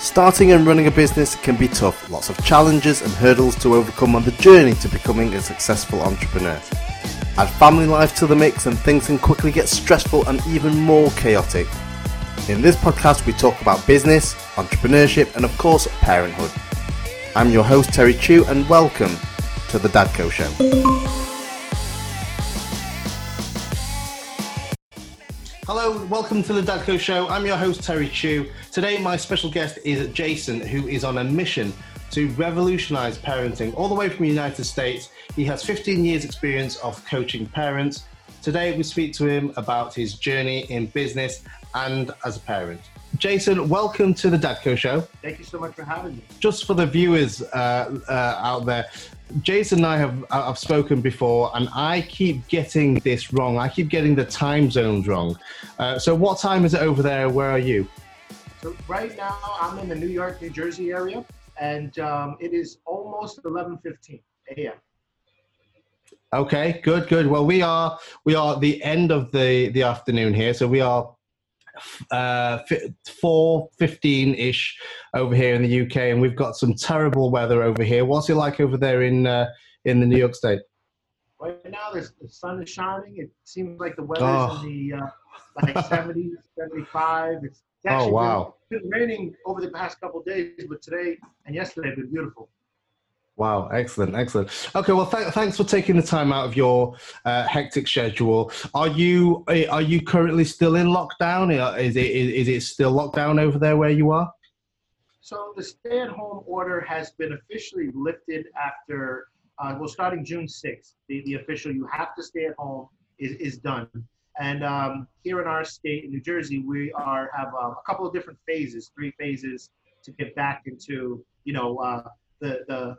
Starting and running a business can be tough, lots of challenges and hurdles to overcome on the journey to becoming a successful entrepreneur. Add family life to the mix and things can quickly get stressful and even more chaotic. In this podcast, we talk about business, entrepreneurship, and of course, parenthood. I'm your host, Terry Chew, and welcome to the Dadco Show. Hello, welcome to the Dadco Show. I'm your host, Terry Chew. Today, my special guest is Jason, who is on a mission to revolutionize parenting all the way from the United States. He has 15 years' experience of coaching parents. Today, we speak to him about his journey in business and as a parent. Jason, welcome to the Dadco Show. Thank you so much for having me. Just for the viewers uh, uh, out there, Jason and I have I've spoken before, and I keep getting this wrong. I keep getting the time zones wrong. Uh, so, what time is it over there? Where are you? So right now, I'm in the New York, New Jersey area, and um, it is almost 11:15 a.m. Okay, good, good. Well, we are we are at the end of the the afternoon here, so we are uh, four fifteen ish over here in the UK, and we've got some terrible weather over here. What's it like over there in uh, in the New York State? Right now, the sun is shining. It seems like the weather's oh. in the uh, like 70, 75. It's, oh wow! Been, been raining over the past couple days, but today and yesterday have been beautiful. Wow, excellent, excellent. Okay, well, th- thanks for taking the time out of your uh, hectic schedule. Are you are you currently still in lockdown? Is it is, it still lockdown over there where you are? So the stay-at-home order has been officially lifted after uh, well, starting June sixth. The, the official you have to stay at home is, is done. And um, here in our state, in New Jersey, we are have uh, a couple of different phases, three phases to get back into you know uh, the the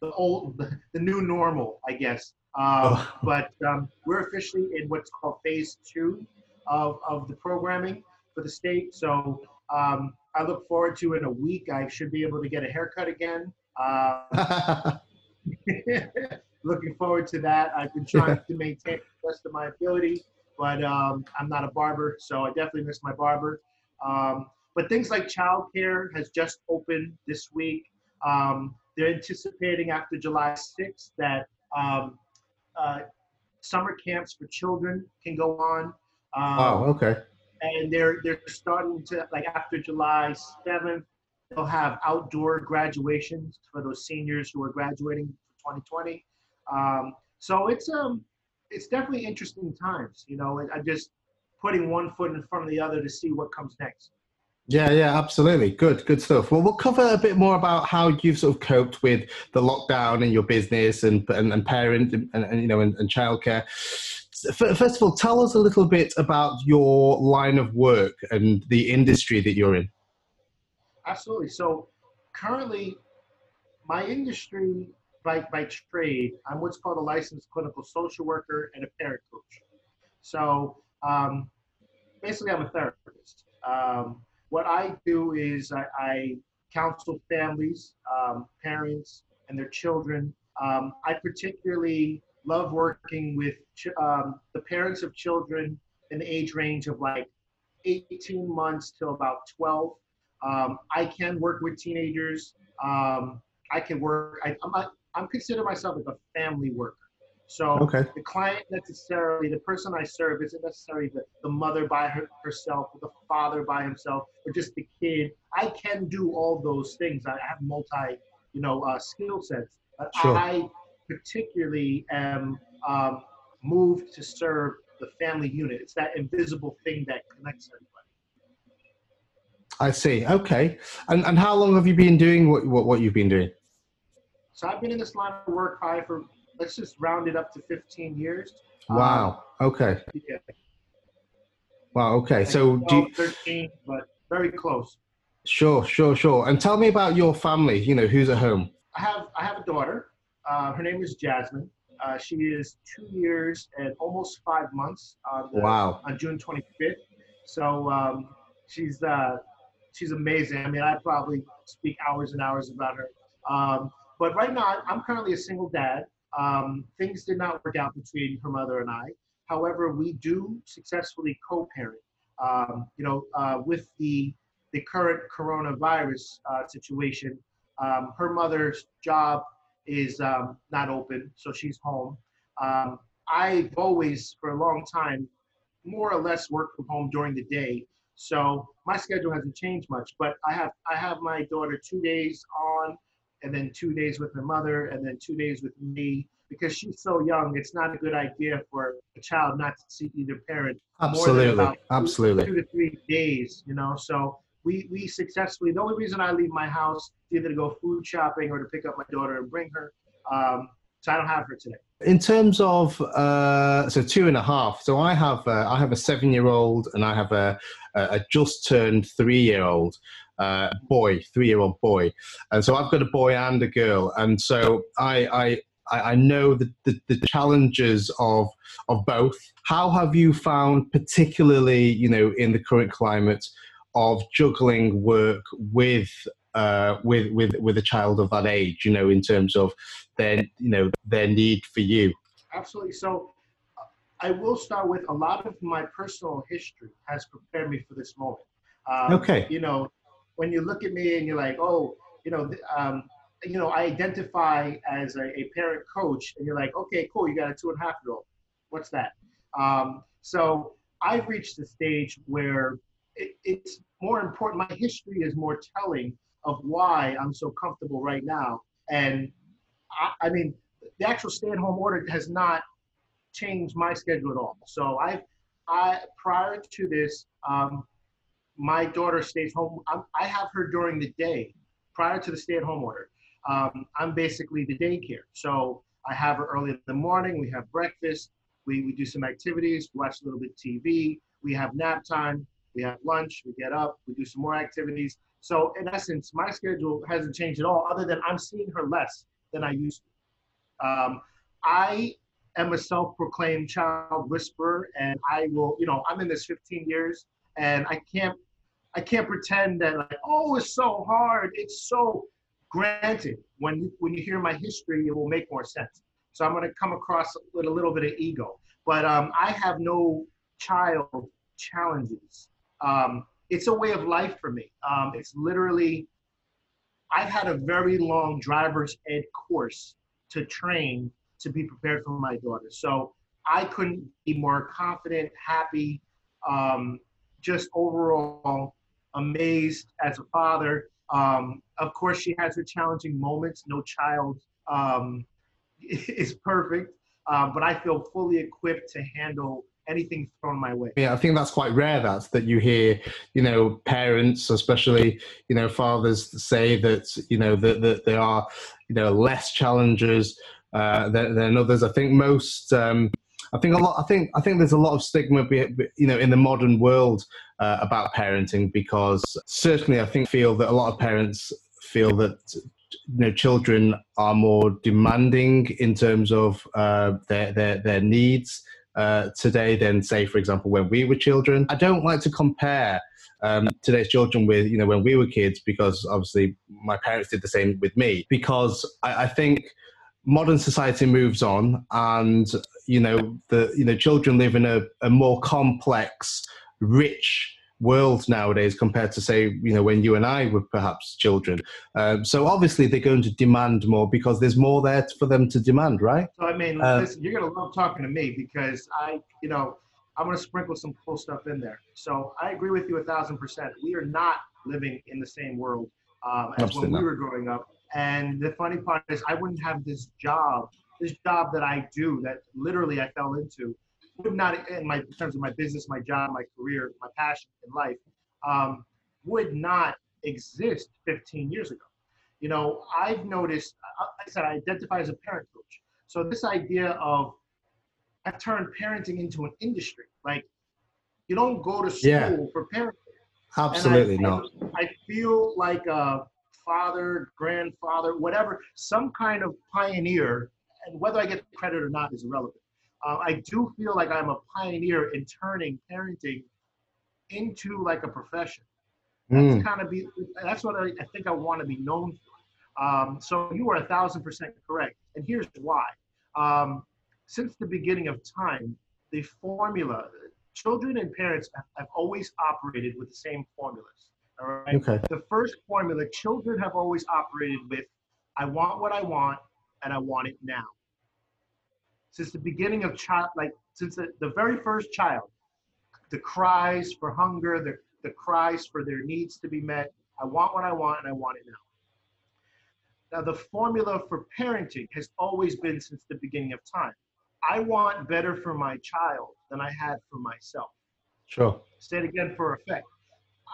the old, the, new normal, I guess. Um, oh. But um, we're officially in what's called phase two of, of the programming for the state. So um, I look forward to in a week, I should be able to get a haircut again. Uh, looking forward to that. I've been trying to maintain the best of my ability, but um, I'm not a barber, so I definitely miss my barber. Um, but things like childcare has just opened this week. Um, they're anticipating after July 6th that um, uh, summer camps for children can go on. Um, oh, okay. And they're they're starting to like after July 7th, they'll have outdoor graduations for those seniors who are graduating for 2020. Um, so it's um it's definitely interesting times. You know, I'm just putting one foot in front of the other to see what comes next. Yeah, yeah, absolutely. Good, good stuff. Well, we'll cover a bit more about how you've sort of coped with the lockdown in your business and and, and parent and, and, you know and, and childcare. First of all, tell us a little bit about your line of work and the industry that you're in. Absolutely. So, currently, my industry by by trade, I'm what's called a licensed clinical social worker and a parent coach. So, um, basically, I'm a therapist. Um, what I do is I, I counsel families, um, parents, and their children. Um, I particularly love working with ch- um, the parents of children in the age range of like 18 months to about 12. Um, I can work with teenagers. Um, I can work. I, I'm, I'm consider myself like a family worker. So okay. the client necessarily, the person I serve isn't necessarily the, the mother by her, herself or the father by himself or just the kid. I can do all those things. I have multi, you know, uh, skill sets. But sure. I particularly am um, moved to serve the family unit. It's that invisible thing that connects everybody. I see. Okay. And and how long have you been doing what what, what you've been doing? So I've been in this line of work probably for let's just round it up to 15 years. Wow. Um, okay. Yeah. Wow. Okay. So do you, 13, but very close. Sure, sure, sure. And tell me about your family. You know, who's at home? I have I have a daughter. Uh, her name is Jasmine. Uh, she is two years and almost five months on the, wow. on June 25th. So um, she's uh, she's amazing. I mean, I probably speak hours and hours about her. Um, but right now, I'm currently a single dad. Um, things did not work out between her mother and I. However, we do successfully co-parent. Um, you know, uh, with the the current coronavirus uh, situation, um, her mother's job is um, not open, so she's home. Um, I've always, for a long time, more or less worked from home during the day. So my schedule hasn't changed much, but I have I have my daughter two days on, and then two days with her mother, and then two days with me. Because she's so young, it's not a good idea for a child not to see either parent. Absolutely, absolutely. Two to three days, you know. So we we successfully. The only reason I leave my house is either to go food shopping or to pick up my daughter and bring her. Um, so I don't have her today. In terms of uh, so two and a half, so I have uh, I have a seven year old and I have a, a just turned three year old uh, boy, three year old boy, and so I've got a boy and a girl, and so I I, I know the, the, the challenges of of both. How have you found, particularly you know in the current climate, of juggling work with uh, with with with a child of that age? You know, in terms of their you know their need for you? Absolutely. So i will start with a lot of my personal history has prepared me for this moment. Um, okay. you know when you look at me and you're like oh you know um, you know i identify as a, a, parent coach and you're like okay cool you got a two and a half year old. What's that? Um, so i've reached the stage where it, it's more important my history is more telling of why i'm so comfortable right now. And I, I mean, the actual stay-at-home order has not changed my schedule at all. So I, I prior to this, um, my daughter stays home. I'm, i have her during the day, prior to the stay-at-home order. Um, I'm basically the daycare. So I have her early in the morning. We have breakfast. We, we do some activities, watch a little bit TV. We have nap time. We have lunch. We get up. We do some more activities. So in essence, my schedule hasn't changed at all, other than I'm seeing her less than I used to. Um, I am a self-proclaimed child whisperer, and I will, you know, I'm in this 15 years, and I can't, I can't pretend that like, oh, it's so hard. It's so granted. When you, when you hear my history, it will make more sense. So I'm going to come across with a little bit of ego, but um, I have no child challenges. Um, it's a way of life for me. Um, it's literally I've had a very long driver's ed course to train to be prepared for my daughter. So I couldn't be more confident, happy, um, just overall amazed as a father. Um, of course, she has her challenging moments. No child um, is perfect, uh, but I feel fully equipped to handle anything thrown my way. Yeah, I think that's quite rare. That that you hear, you know, parents, especially you know fathers, say that you know that, that there are you know less challenges uh, than, than others. I think most. Um, I think a lot. I think I think there's a lot of stigma, you know, in the modern world uh, about parenting because certainly I think feel that a lot of parents feel that you know children are more demanding in terms of uh, their their their needs uh, today than say, for example, when we were children. I don't like to compare um, today's children with you know when we were kids because obviously my parents did the same with me because I, I think modern society moves on and you know the you know children live in a, a more complex rich world nowadays compared to say you know when you and I were perhaps children. Um, so obviously they're going to demand more because there's more there for them to demand, right? So I mean, uh, listen, you're gonna love talking to me because I, you know, I'm gonna sprinkle some cool stuff in there. So I agree with you a thousand percent. We are not living in the same world um, as when we were growing up. And the funny part is, I wouldn't have this job, this job that I do, that literally I fell into would not in my in terms of my business, my job, my career, my passion in life, um, would not exist 15 years ago. You know, I've noticed. Like I said, I identify as a parent coach. So this idea of I've turned parenting into an industry. Like you don't go to school yeah. for parenting. Absolutely I, not. I feel like a father, grandfather, whatever, some kind of pioneer, and whether I get credit or not is irrelevant uh, I do feel like I'm a pioneer in turning parenting into like a profession. That's mm. kind of be that's what I, I think I want to be known for. Um, so you are a thousand percent correct, and here's why. Um, since the beginning of time, the formula, children and parents have, have always operated with the same formulas. All right. Okay. The first formula children have always operated with I want what I want and I want it now. Since the beginning of child, like since the, the very first child, the cries for hunger, the, the cries for their needs to be met. I want what I want and I want it now. Now, the formula for parenting has always been since the beginning of time. I want better for my child than I had for myself. Sure. Say it again for effect.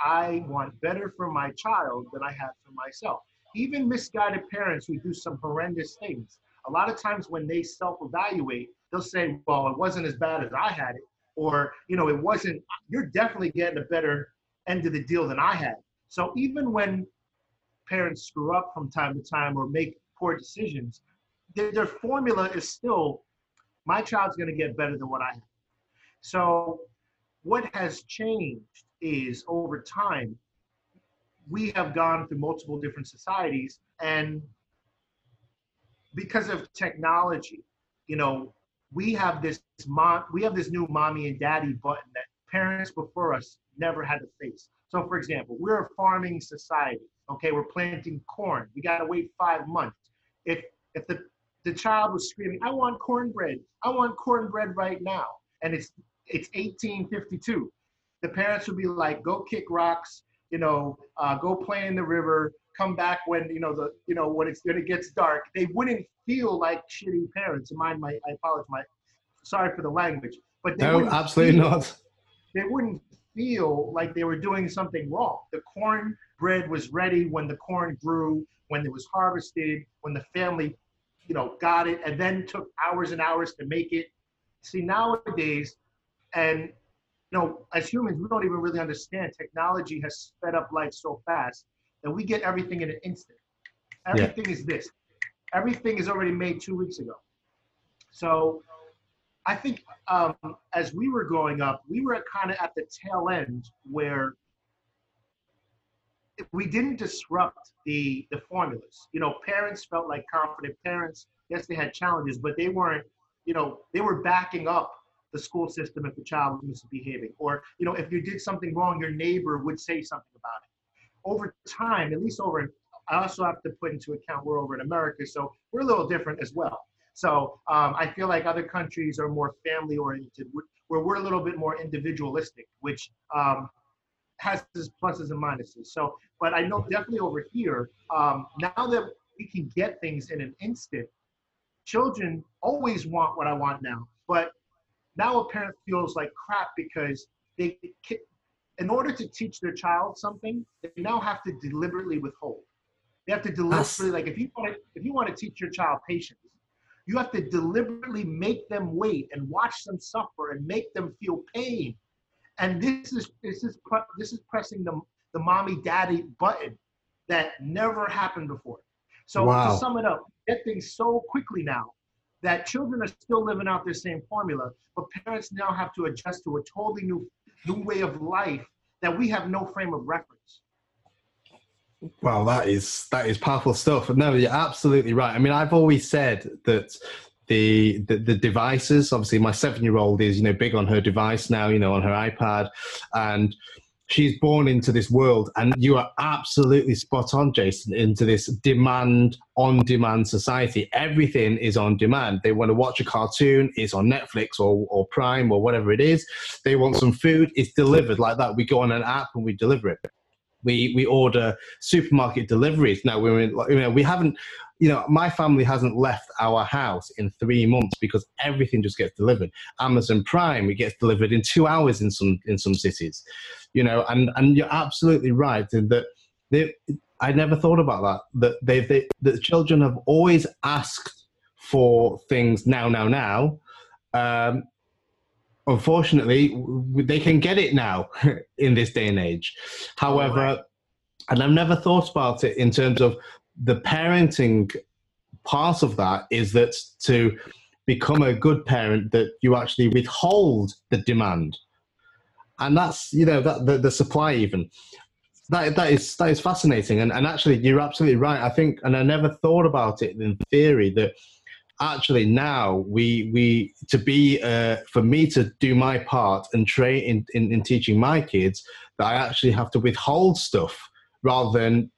I want better for my child than I had for myself. Even misguided parents who do some horrendous things, a lot of times when they self evaluate, they'll say, Well, it wasn't as bad as I had it. Or, you know, it wasn't, you're definitely getting a better end of the deal than I had. So even when parents screw up from time to time or make poor decisions, their, their formula is still, my child's going to get better than what I have. So what has changed is over time, we have gone through multiple different societies and because of technology, you know, we have this mom, we have this new mommy and daddy button that parents before us never had to face. So for example, we're a farming society. Okay, we're planting corn. We gotta wait five months. If if the the child was screaming, I want cornbread, I want cornbread right now, and it's it's 1852. The parents would be like, go kick rocks, you know, uh, go play in the river, come back when you know the you know when it's when it gets dark. They wouldn't feel like shitty parents. And mind my I apologize, my sorry for the language, but they no, absolutely feel, not. They wouldn't feel like they were doing something wrong. The corn bread was ready when the corn grew, when it was harvested, when the family, you know, got it, and then took hours and hours to make it. See nowadays, and you know, as humans, we don't even really understand. Technology has sped up life so fast that we get everything in an instant. Everything yeah. is this. Everything is already made two weeks ago. So I think um, as we were growing up, we were kind of at the tail end where we didn't disrupt the the formulas. You know, parents felt like confident parents. Yes, they had challenges, but they weren't. You know, they were backing up the school system if the child was misbehaving, or you know, if you did something wrong, your neighbor would say something about it. Over time, at least over, I also have to put into account we're over in America, so we're a little different as well. So um, I feel like other countries are more family oriented, where we're a little bit more individualistic, which um, has its pluses and minuses. So, but I know definitely over here, um, now that we can get things in an instant, children always want what I want now. But now a parent feels like crap because they, in order to teach their child something, they now have to deliberately withhold. They have to deliberately, like if you want to, if you want to teach your child patience, you have to deliberately make them wait and watch them suffer and make them feel pain. And this is this is this is pressing the the mommy daddy button that never happened before. So wow. to sum it up, get things so quickly now that children are still living out their same formula, but parents now have to adjust to a totally new new way of life that we have no frame of reference. Well, that is that is powerful stuff. No, you're absolutely right. I mean, I've always said that the, the, the devices. Obviously, my seven year old is you know big on her device now. You know, on her iPad, and she's born into this world. And you are absolutely spot on, Jason, into this demand on demand society. Everything is on demand. They want to watch a cartoon, it's on Netflix or or Prime or whatever it is. They want some food, it's delivered like that. We go on an app and we deliver it we we order supermarket deliveries now we're in you know we haven't you know my family hasn't left our house in three months because everything just gets delivered amazon prime it gets delivered in two hours in some in some cities you know and and you're absolutely right in that they, i never thought about that that they, they the children have always asked for things now now now um, unfortunately, they can get it now in this day and age. However, right. and I've never thought about it in terms of the parenting part of that is that to become a good parent that you actually withhold the demand. And that's you know that the, the supply even. That that is that is fascinating. And, and actually you're absolutely right. I think and i never thought about it in theory that actually now we we to be uh, for me to do my part and train in, in, in teaching my kids that I actually have to withhold stuff rather than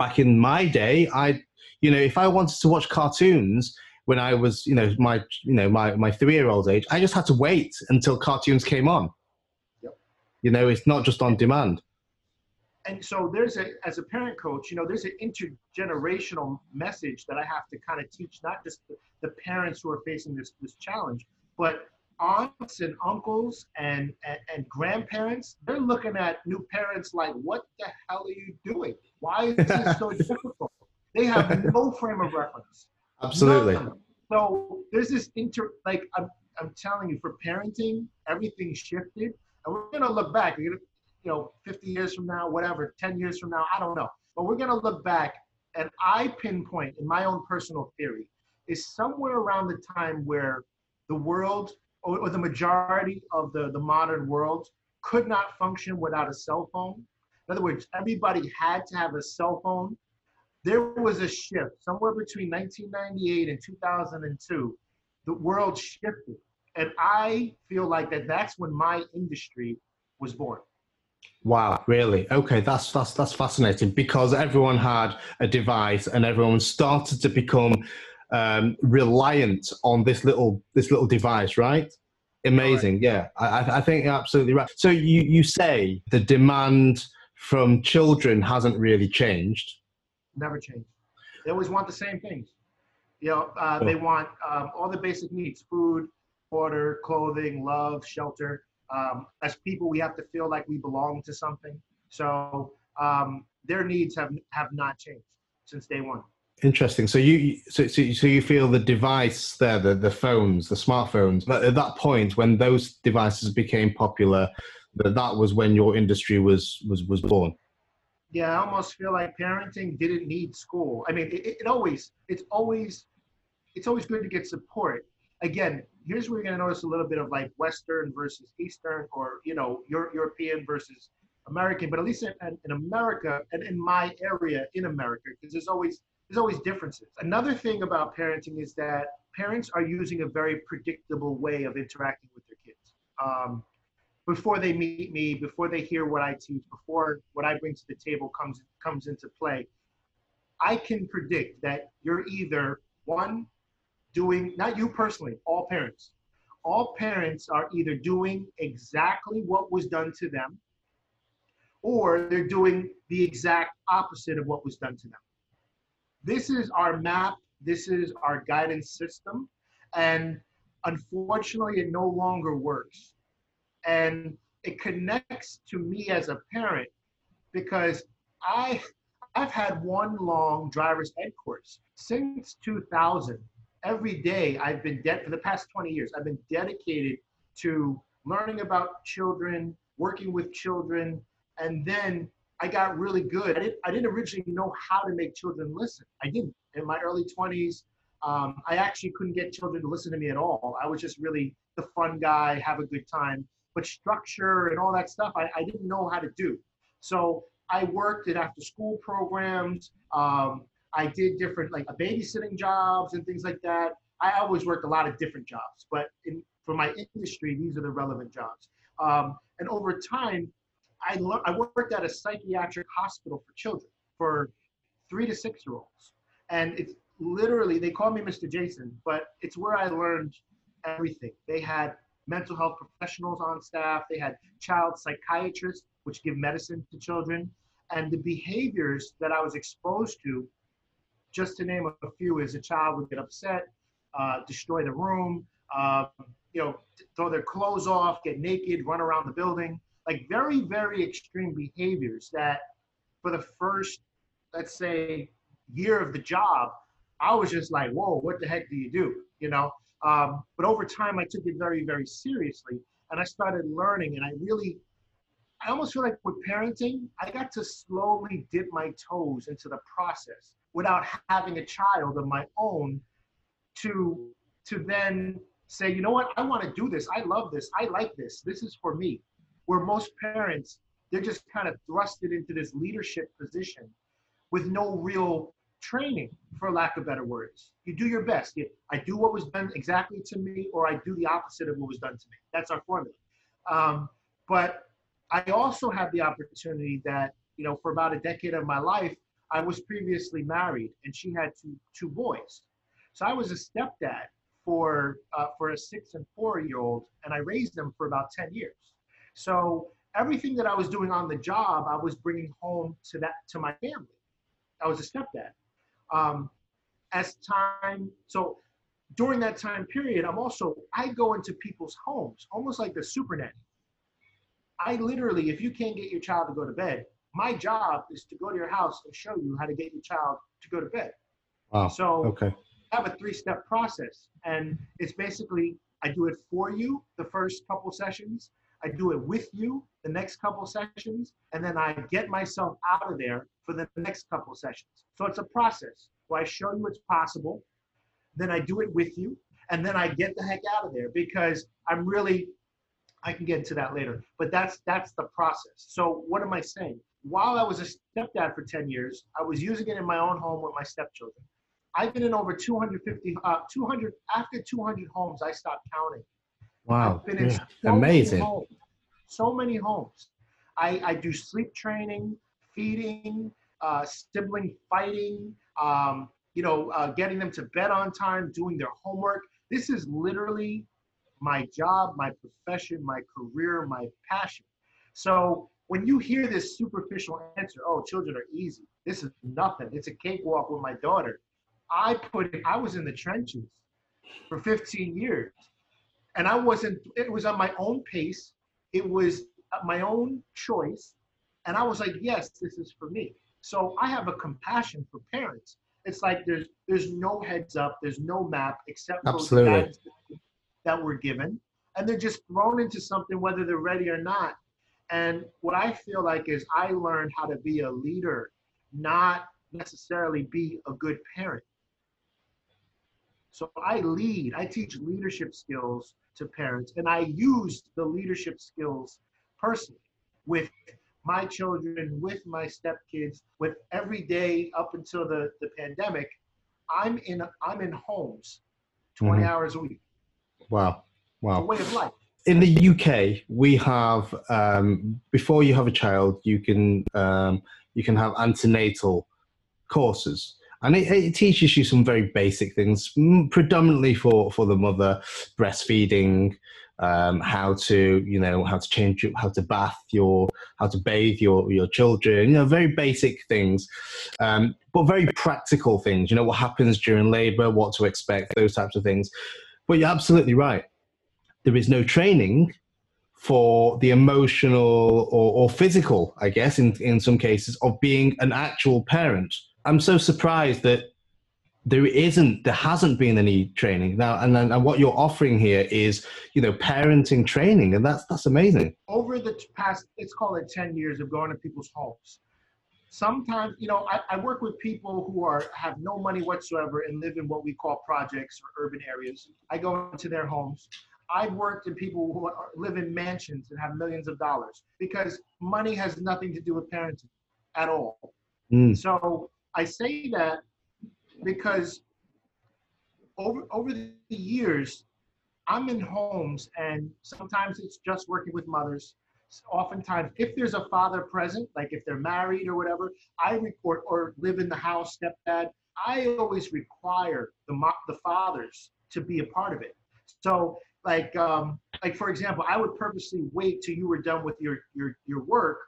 back in my day I you know if I wanted to watch cartoons when I was you know my you know my my three year old age I just had to wait until cartoons came on. Yep. You know it's not just on demand and so there's a as a parent coach you know there's an intergenerational message that i have to kind of teach not just the, the, parents who are facing this this challenge but aunts and uncles and, and and grandparents they're looking at new parents like what the hell are you doing why is this so difficult they have no frame of reference absolutely None. so there's this inter like i'm, I'm telling you for parenting everything shifted and we're going to look back. Gonna, you know, 50 years from now, whatever, 10 years from now, I don't know. But we're going to look back and I pinpoint in my own personal theory is somewhere around the time where the world or, or the majority of the, the modern world could not function without a cell phone. In other words, everybody had to have a cell phone. There was a shift somewhere between 1998 and 2002. The world shifted. And I feel like that that's when my industry was born. Wow, really? Okay, that's that's that's fascinating because everyone had a device and everyone started to become um, reliant on this little this little device, right? Amazing, right. yeah. I, I think you're absolutely right. So you you say the demand from children hasn't really changed. Never changed. They always want the same things. You know, uh, oh. they want um, all the basic needs: food, water, clothing, love, shelter um, as people, we have to feel like we belong to something. So um, their needs have have not changed since day one. Interesting. So you so, so, you feel the device there, the the phones, the smartphones. But at that point, when those devices became popular, that that was when your industry was was was born. Yeah, I almost feel like parenting didn't need school. I mean, it, it always it's always it's always good to get support. Again, here's where you're going to notice a little bit of like Western versus Eastern, or you know, European versus American. But at least in, in America and in my area in America, because there's always there's always differences. Another thing about parenting is that parents are using a very predictable way of interacting with their kids. Um, before they meet me, before they hear what I teach, before what I bring to the table comes comes into play, I can predict that you're either one doing, not you personally, all parents. All parents are either doing exactly what was done to them or they're doing the exact opposite of what was done to them. This is our map, this is our guidance system, and unfortunately, it no longer works. And it connects to me as a parent because I I've had one long driver's ed course since 2000 every day I've been dead for the past 20 years. I've been dedicated to learning about children, working with children, and then I got really good. I didn't, I didn't originally know how to make children listen. I didn't. In my early 20s, um, I actually couldn't get children to listen to me at all. I was just really the fun guy, have a good time. But structure and all that stuff, I, I didn't know how to do. So I worked in after school programs. Um, I did different like babysitting jobs and things like that. I always worked a lot of different jobs, but in, for my industry, these are the relevant jobs. Um, and over time, I, I worked at a psychiatric hospital for children for three to six year olds. And it's literally, they call me Mr. Jason, but it's where I learned everything. They had mental health professionals on staff, they had child psychiatrists, which give medicine to children. And the behaviors that I was exposed to just to name a few, is a child would get upset, uh, destroy the room, uh, you know, throw their clothes off, get naked, run around the building. Like very, very extreme behaviors that for the first, let's say, year of the job, I was just like, whoa, what the heck do you do? You know? Um, but over time, I took it very, very seriously. And I started learning, and I really, I almost feel like with parenting, I got to slowly dip my toes into the process without having a child of my own to to then say you know what i want to do this i love this i like this this is for me where most parents they're just kind of thrusted into this leadership position with no real training, for lack of better words. You do your best. I do what was done exactly to me, or I do the opposite of what was done to me. That's our formula. Um, but I also have the opportunity that, you know, for about a decade of my life, I was previously married and she had two, two boys. So I was a stepdad for, uh, for a six and four year old, and I raised them for about 10 years. So everything that I was doing on the job, I was bringing home to that to my family. I was a stepdad. Um, as time, so during that time period, I'm also I go into people's homes, almost like the super nanny. I literally, if you can't get your child to go to bed, my job is to go to your house and show you how to get your child to go to bed. Wow. So okay. I have a three-step process, and it's basically I do it for you the first couple sessions. I do it with you the next couple sessions, and then I get myself out of there for the next couple sessions. So it's a process where I show you it's possible, then I do it with you, and then I get the heck out of there because I'm really I can get into that later, but that's that's the process. So what am I saying? While I was a stepdad for 10 years, I was using it in my own home with my stepchildren. I've been in over 250, uh, 200 after 200 homes. I stopped counting. Wow, yeah. so amazing. Many homes, so many homes. I, I do sleep training, feeding, uh, sibling fighting, um, you know, uh, getting them to bed on time, doing their homework. This is literally my job, my profession, my career, my passion. So when you hear this superficial answer, oh, children are easy. This is nothing. It's a cakewalk with my daughter. I put it, I was in the trenches for 15 years. And I wasn't, it was on my own pace. It was uh, my own choice. And I was like, yes, this is for me. So I have a compassion for parents. It's like there's there's no heads up, there's no map except for Absolutely. that we're given. And they're just thrown into something whether they're ready or not. And what I feel like is I learned how to be a leader, not necessarily be a good parent. So I lead, I teach leadership skills to parents, and I use the leadership skills personally with my children, with my stepkids, with every day up until the, the pandemic. I'm in I'm in homes 20 Mhm. hours a week. Wow, wow. way of life. in the UK, we have um, before you have a child, you can um, you can have antenatal courses, and it, it teaches you some very basic things, predominantly for for the mother, breastfeeding, um, how to you know how to change how to bath your how to bathe your your children, you know very basic things, um, but very practical things. You know what happens during labour, what to expect, those types of things. But you're absolutely right there is no training for the emotional or, or physical, I guess, in, in some cases, of being an actual parent. I'm so surprised that there isn't, there hasn't been any training now, and and what you're offering here is, you know, parenting training, and that's that's amazing. over the past, let's call it 10 years of going to people's homes. Sometimes, you know, I, I work with people who are have no money whatsoever and live in what we call projects or urban areas. I go into their homes. I've worked in people who are, live in mansions and have millions of dollars because money has nothing to do with parenting at all. Mm, So I say that because over over the years, I'm in homes and sometimes it's just working with mothers. Oftentimes, if there's a father present, like if they're married or whatever, I report or live in the house, stepdad. I always require the the fathers to be a part of it. So, like, um, like for example, I would purposely wait till you were done with your your your work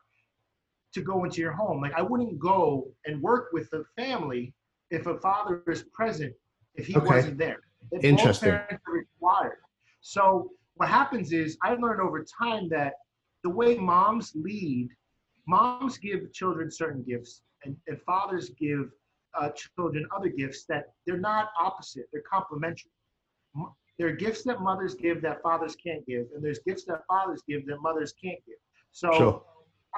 to go into your home. Like I wouldn't go and work with the family if a father is present if he Okay. wasn't there. If both parents are required. So what happens is I learned over time that the way moms lead, moms give children certain gifts, and, and fathers give uh, children other gifts that they're not opposite; they're complementary. There are gifts that mothers give that fathers can't give, and there's gifts that fathers give that mothers can't give. So Sure.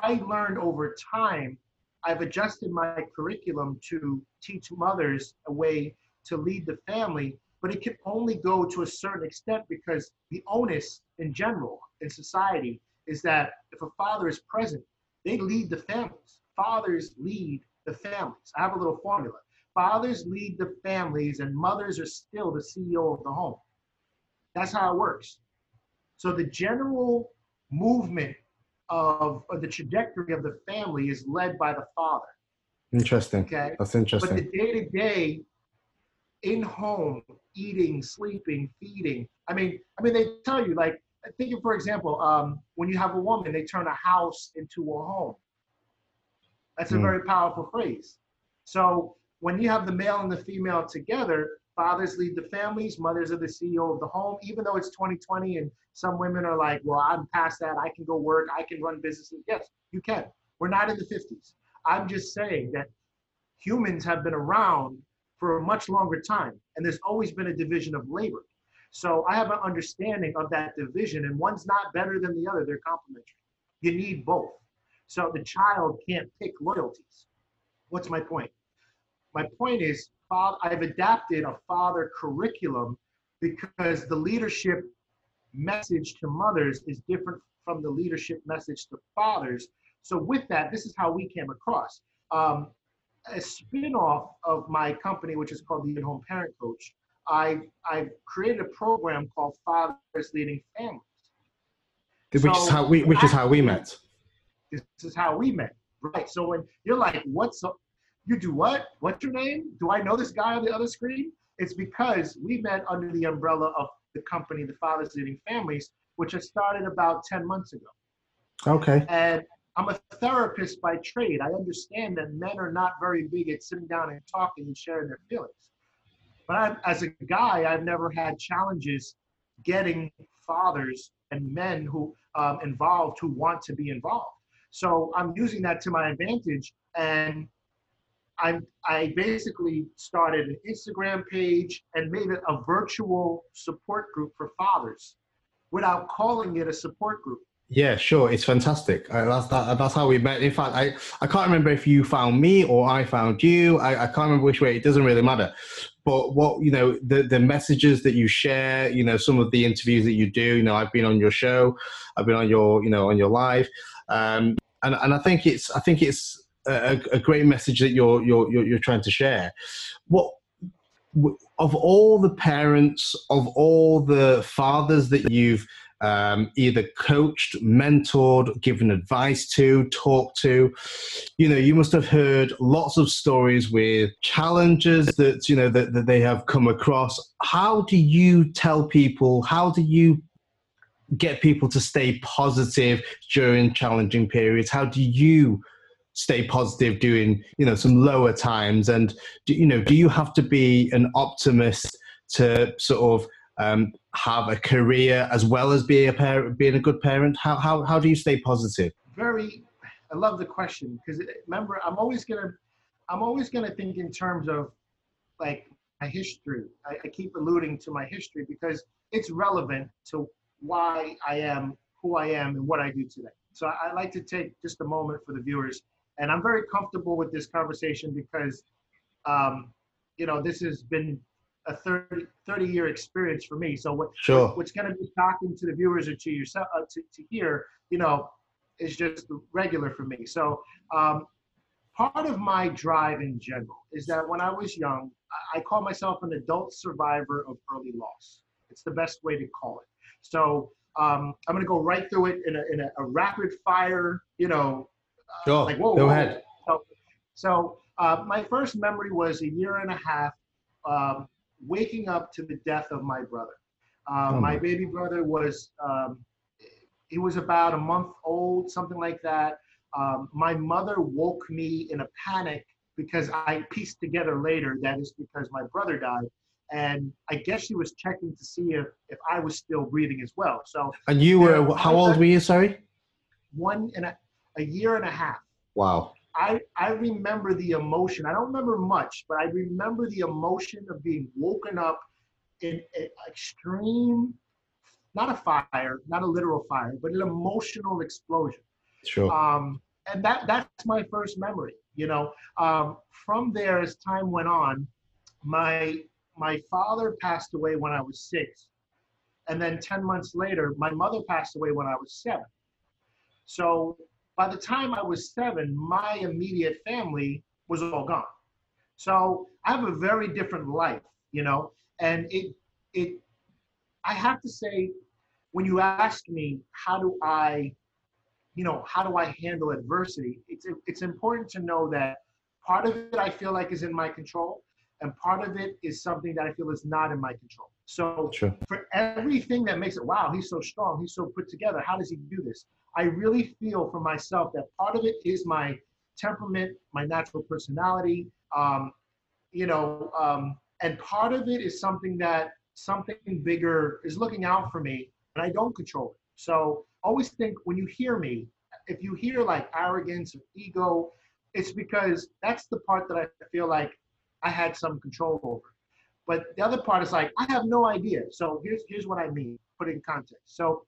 I learned over time, I've adjusted my curriculum to teach mothers a way to lead the family, but it can only go to a certain extent because the onus in general in society is that if a father is present, they lead the families. Fathers lead the families. I have a little formula. fathers lead the families and mothers are still the CEO of the home. That's how it works. So the general movement of, the trajectory of the family is led by the father. Interesting. Okay. That's interesting. But the day to day in home, eating, sleeping, feeding. I mean, I mean, they tell you like, think of, for example, um, when you have a woman, they turn a house into a home. That's a mm. very powerful phrase. So when you have the male and the female together, fathers lead the families, mothers are the CEO of the home. Even though it's 2020 and some women are like, well, I'm past that. I can go work. I can run businesses. Yes, you can. We're not in the 50s. I'm just saying that humans have been around for a much longer time, and there's always been a division of labor. So I have an understanding of that division, and one's not better than the other. They're complementary. You need both. So the child can't pick loyalties. What's my point? My point is, I've adapted a father curriculum because the leadership message to mothers is different from the leadership message to fathers. So with that, this is how we came across. Um, a spin-off of my company, which is called the In-Home Parent Coach, I, I've created a program called Fathers Leading Families. Which so is how we which is how we met. This is how we met. Right. So when you're like, what's up? You do what? What's your name? Do I know this guy on the other screen? It's because we met under the umbrella of the company, the Fathers Leading Families, which I started about 10 months ago. Okay. And I'm a therapist by trade. I understand that men are not very big at sitting down and talking and sharing their feelings. But I, as a guy, I've never had challenges getting fathers and men who um, involved who want to be involved. So I'm using that to my advantage, and I I basically started an Instagram page and made it a virtual support group for fathers, without calling it a support group. Yeah, sure. It's fantastic. Uh, that's that, that's how we met. In fact, I, I can't remember if you found me or I found you. I, I can't remember which way. It doesn't really matter. But what you know, the the messages that you share, you know, some of the interviews that you do. You know, I've been on your show, I've been on your you know on your live, um, and and I think it's I think it's a, a great message that you're you're you're, you're trying to share. What of all the parents, of all the fathers that you've um, either coached, mentored, given advice to, talked to. You know, you must have heard lots of stories with challenges that you know that, that they have come across. How do you tell people? How do you get people to stay positive during challenging periods? How do you stay positive during you know some lower times? And do, you know, do you have to be an optimist to sort of um, have a career as well as be a parent, being a good parent? How, how, how do you stay positive? Very, I love the question because remember, I'm always gonna, I'm always gonna think in terms of like my history. I, I keep alluding to my history because it's relevant to why I am who I am and what I do today. So I, I like to take just a moment for the viewers, and I'm very comfortable with this conversation because, um, you know, this has been a 30, 30 year experience for me. So what, sure. what's going to be shocking to the viewers or to yourself uh, to, to hear, you know, is just regular for me. So um, part of my drive in general is that when I was young, I, I call myself an adult survivor of early loss. It's the best way to call it. So um, I'm going to go right through it in a, in a, a rapid fire, you know, uh, sure. like, whoa, go whoa. ahead. So, so uh, my first memory was a year and a half um, waking up to the death of my brother. Uh, oh my baby brother was um, he was about a month old, something like that. Um, my mother woke me in a panic because I pieced together later that is because my brother died. And I guess she was checking to see if, if I was still breathing as well. So and you were how old were you? Sorry, one and a, a year and a half. Wow. I, I remember the emotion. I don't remember much, but I remember the emotion of being woken up in an extreme, not a fire, not a literal fire, but an emotional explosion. Sure. Um, and that that's my first memory. You know, um, from there, as time went on, my my father passed away when I was six, and then ten months later, my mother passed away when I was seven. So by the time I was seven, my immediate family was all gone. So I have a very different life, you know, and it it I have to say, when you ask me how do I, you know, how do I handle adversity, it's it's important to know that part of it I feel like is in my control, and part of it is something that I feel is not in my control. So sure. for everything that makes it, wow, he's so strong, he's so put together. How does he do this? I really feel for myself that part of it is my temperament, my natural personality, um, you know, um, and part of it is something that something bigger is looking out for me, and I don't control it. So always think when you hear me, if you hear like arrogance or ego, it's because that's the part that I feel like I had some control over. But the other part is like I have no idea. So here's here's what I mean. Put it in context. So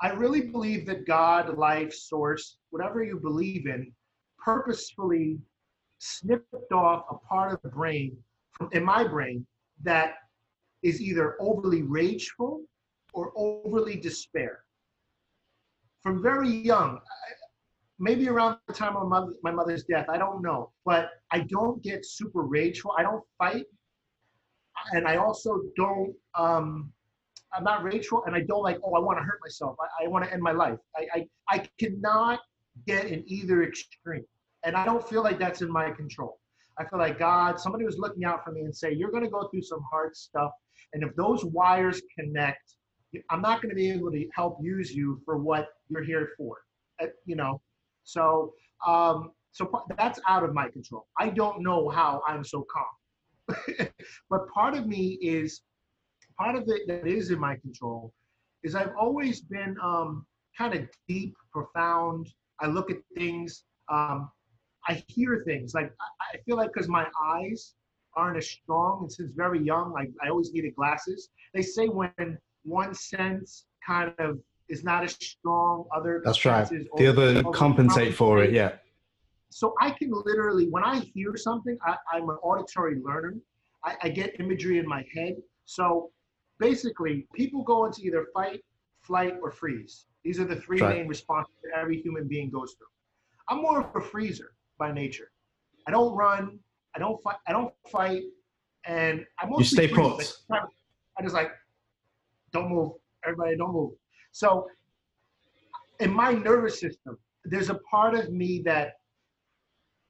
I really believe that God, life, source, whatever you believe in, purposefully snipped off a part of the brain from, in my brain that is either overly rageful or overly despair. From very young, maybe around the time of my, mother, my mother's death, I don't know, but I don't get super rageful. I don't fight. And I also don't, um, I'm not rageful and I don't like, oh, I want to hurt myself. I, I want to end my life. I, I, I cannot get in either extreme. And I don't feel like that's in my control. I feel like God, somebody was looking out for me and say, you're going to go through some hard stuff. And if those wires connect, I'm not going to be able to help use you for what you're here for. Uh, you know, so um, so that's out of my control. I don't know how I'm so calm. but part of me is part of it that is in my control is I've always been um, kind of deep, profound. I look at things. Um, I hear things. Like I, feel like because my eyes aren't as strong, and since very young, like I always needed glasses. They say when one sense kind of is not as strong, other that's right. The other compensate for it. Yeah. So I can literally, when I hear something, I, am an auditory learner. I, I get imagery in my head. So basically, people go into either fight, flight, or freeze. These are the three right. main responses that every human being goes through. I'm more of a freezer by nature. I don't run. I don't fight. I don't fight, and I'm mostly you stay put. I just like don't move. Everybody, don't move. So, in my nervous system, there's a part of me that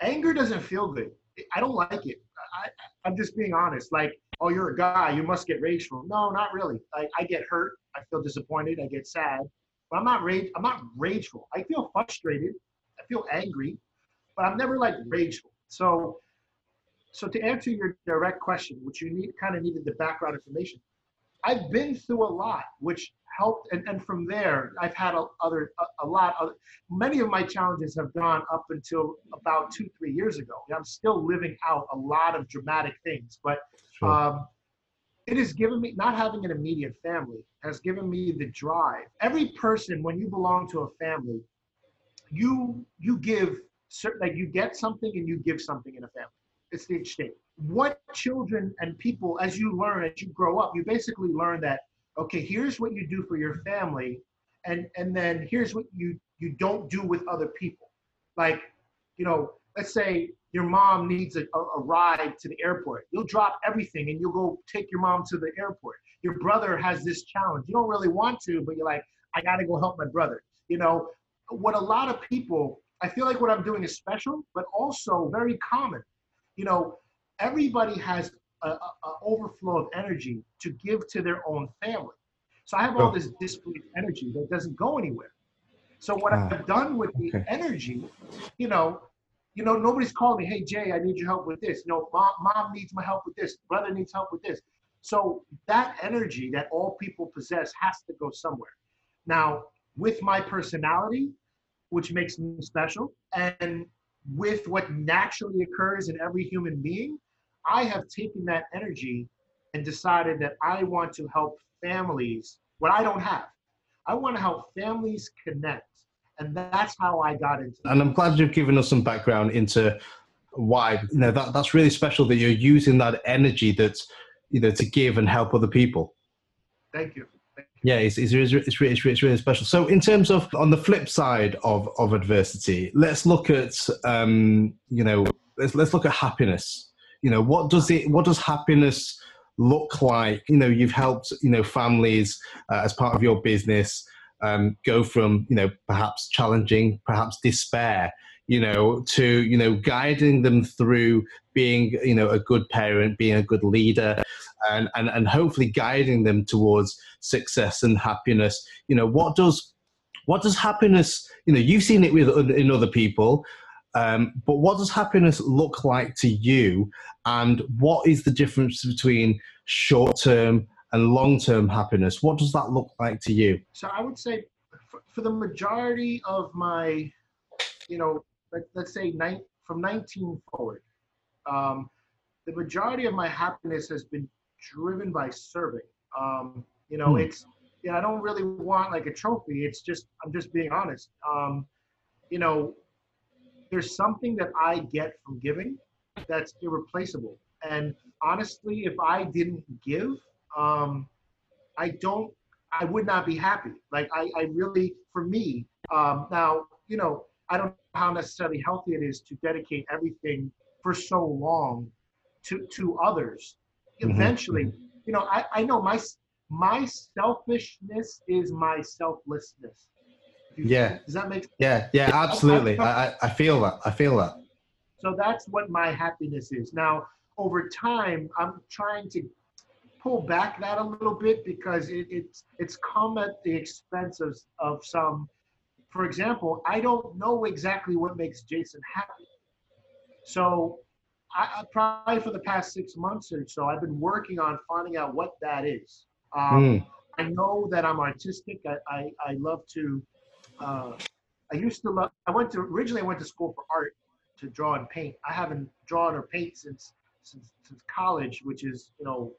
anger doesn't feel good. I don't like it. I, I'm just being honest. Like, oh, you're a guy, you must get rageful. No, not really. I, I get hurt. I feel disappointed. I get sad. But I'm not rage. I'm not rageful. I feel frustrated. I feel angry but I'm never like rageful. So, so to answer your direct question, which you need kind of needed the background information, I've been through a lot, which helped, and, and from there, I've had a, other a, a lot of many of my challenges have gone up until about two three years ago. I'm still living out a lot of dramatic things, but. Sure. Um, it has given me not having an immediate family has given me the drive every person when you belong to a family you you give certain like you get something and you give something in a family. It's the exchange. What children and people, as you learn, as you grow up, you basically learn that okay, here's what you do for your family, and and then here's what you you don't do with other people. Like, you know, let's say your mom needs a, a, ride to the airport. You'll drop everything and you'll go take your mom to the airport. Your brother has this challenge. You don't really want to, but you're like, I got to go help my brother. You know, what a lot of people I feel like what I'm doing is special, but also very common. You know, everybody has an overflow of energy to give to their own family. So I have all oh. this displaced energy that doesn't go anywhere. So what ah, I've done with the okay. energy, you know, you know, nobody's calling me, hey Jay, I need your help with this. You know, mom, mom needs my help with this. Brother needs help with this. So that energy that all people possess has to go somewhere. Now, with my personality, which makes me special. And with what naturally occurs in every human being, I have taken that energy and decided that I want to help families, what I don't have. I want to help families connect. And that's how I got into it. And I'm glad you've given us some background into why, you know, that, that's really special that you're using that energy that's, you know, to give and help other people. Thank you yeah, it's, it's, it's, it's, really, it's really special. So, in terms of on the flip side of, of adversity, let's look at um, you know let's let's look at happiness. You know, what does it? What does happiness look like? You know, you've helped you know families uh, as part of your business um, go from you know perhaps challenging, perhaps despair, you know, to you know guiding them through being you know a good parent, being a good leader, and and and hopefully guiding them towards success and happiness. You know, what does what does happiness? You know, you've seen it with in other people. Um, but what does happiness look like to you? And what is the difference between short term and long term happiness? What does that look like to you? So I would say for, for the majority of my, you know, let, us say nine, from 19 forward, um, the majority of my happiness has been driven by serving. Um, you know, hmm. it's, yeah, I don't really want like a trophy. It's just, I'm just being honest. Um, you know, there's something that I get from giving that's irreplaceable. And honestly, if I didn't give, um, I don't, I would not be happy. Like I, I really, for me, um, now, you know, I don't know how necessarily healthy it is to dedicate everything for so long to, to others. Mm-hmm. Eventually, mm-hmm. you know, I, I know my, my selfishness is my selflessness. Yeah. Does that make sense? Yeah, yeah, absolutely. I, I feel that. I feel that. So that's what my happiness is. Now, over time, I'm trying to pull back that a little bit because it, it's it's come at the expense of, of some. For example, I don't know exactly what makes Jason happy. So, I, I probably for the past six months or so, I've been working on finding out what that is. Um, mm. I know that I'm artistic. I, I, I love to uh, I used to love, I went to, originally I went to school for art to draw and paint. I haven't drawn or paint since, since, since college, which is, you know,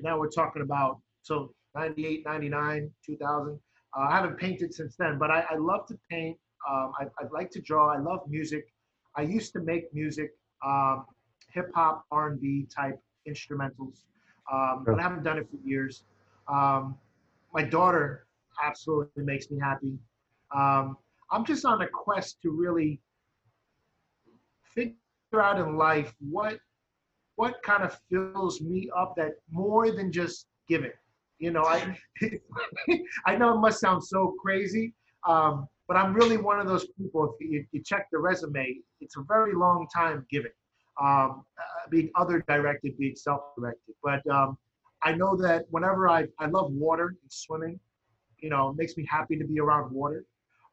now we're talking about, so 98, 99, 2000. Uh, I haven't painted since then, but I, I love to paint. Um, I, I like to draw. I love music. I used to make music, um, hip hop, R&B type instrumentals, um, but I haven't done it for years. Um, my daughter absolutely makes me happy. Um, I'm just on a quest to really figure out in life what what kind of fills me up that more than just giving. You know, I I know it must sound so crazy, um, but I'm really one of those people. If you, you, check the resume, it's a very long time giving, um, uh, being other directed, being self directed. But um, I know that whenever I I love water and swimming, you know, it makes me happy to be around water.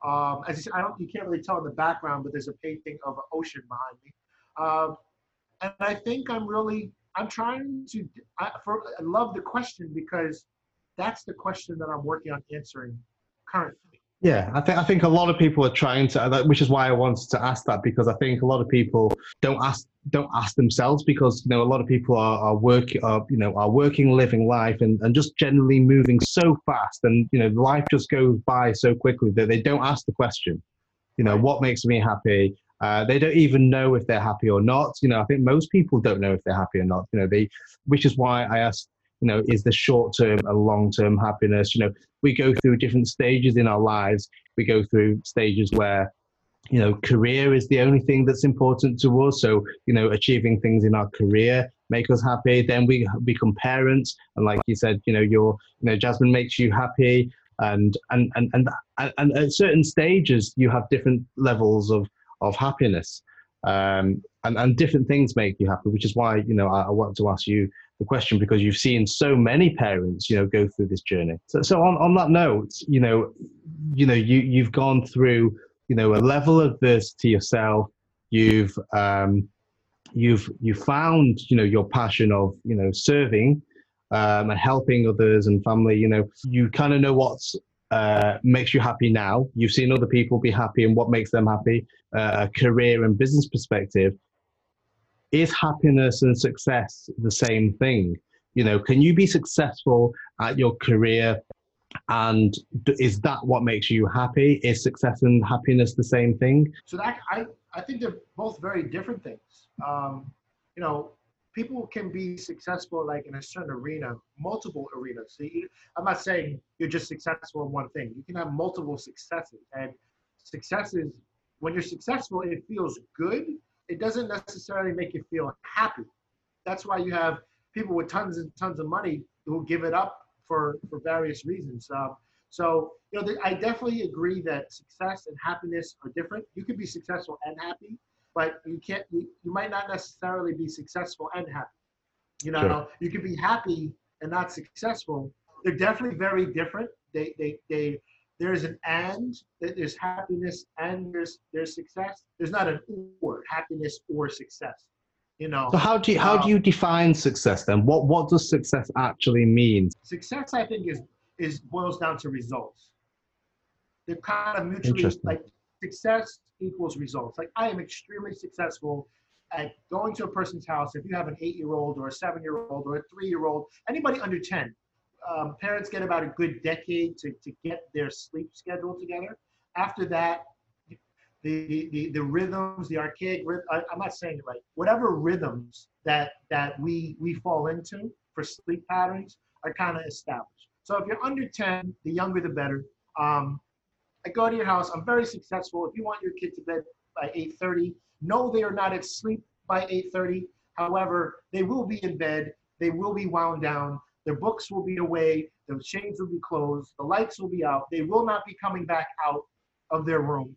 Um, as I don't, you can't really tell in the background, but there's a painting of an ocean behind me. Um, and I think I'm really, I'm trying to, I, for, I love the question because that's the question that I'm working on answering currently. Yeah, I think I think a lot of people are trying to, which is why I wanted to ask that because I think a lot of people don't ask don't ask themselves because you know a lot of people are, are working are you know are working living life and, and just generally moving so fast and you know life just goes by so quickly that they don't ask the question. You know what makes me happy? Uh, they don't even know if they're happy or not. You know i think most people don't know if they're happy or not. You know they which is why i asked you know is the short term and long term happiness. You know we go through different stages in our lives. We go through stages where you know career is the only thing that's important to us. So you know achieving things in our career make us happy. Then we become parents. And like you said you know your you know jasmine makes you happy. And and and and, and at certain stages you have different levels of of happiness. Um, and and different things make you happy which is why you know I, I want to ask you the question because you've seen so many parents you know go through this journey. So, so on, on that note you know you know you you've gone through you know a level of to yourself. You've um, you've you found you know your passion of you know serving um, and helping others and family. You know you kind of know what's uh, makes you happy now. You've seen other people be happy and what makes them happy uh, career and business perspective is happiness and success the same thing? You know can you be successful at your career and is that what makes you happy? Is success and happiness the same thing? So that i i think they're both very different things. Um, you know people can be successful like in a certain arena multiple arenas. So you, i'm not saying you're just successful in one thing. You can have multiple successes and success is when you're successful it feels good it doesn't necessarily make you feel happy. That's why you have people with tons and tons of money who give it up for for various reasons. Um, so you know, I definitely agree that success and happiness are different. You could be successful and happy, but you can't. You, you might not necessarily be successful and happy. You know, sure. you could be happy and not successful. They're definitely very different. They they they there's an and there's happiness and there's there's success. There's not an or happiness or success you know? So how do you how um, do you define success then? What what does success actually mean? Success i think is is boils down to results. They're kind of mutually like success equals results. Like i am extremely successful at going to a person's house. If you have an eight year old or a seven year old or a three year old anybody under 10 um, parents get about a good decade to, to get their sleep schedule together. After that, the, the, the rhythms, the archaic, I, I'm not saying it right, whatever rhythms that, that we, we fall into for sleep patterns are kind of established. So if you're under 10, the younger the better. Um, I go to your house, I'm very successful. If you want your kid to bed by 8.30, no, they are not at sleep by 8.30. However, they will be in bed, they will be wound down, their books will be away. The shades will be closed. The lights will be out. They will not be coming back out of their room.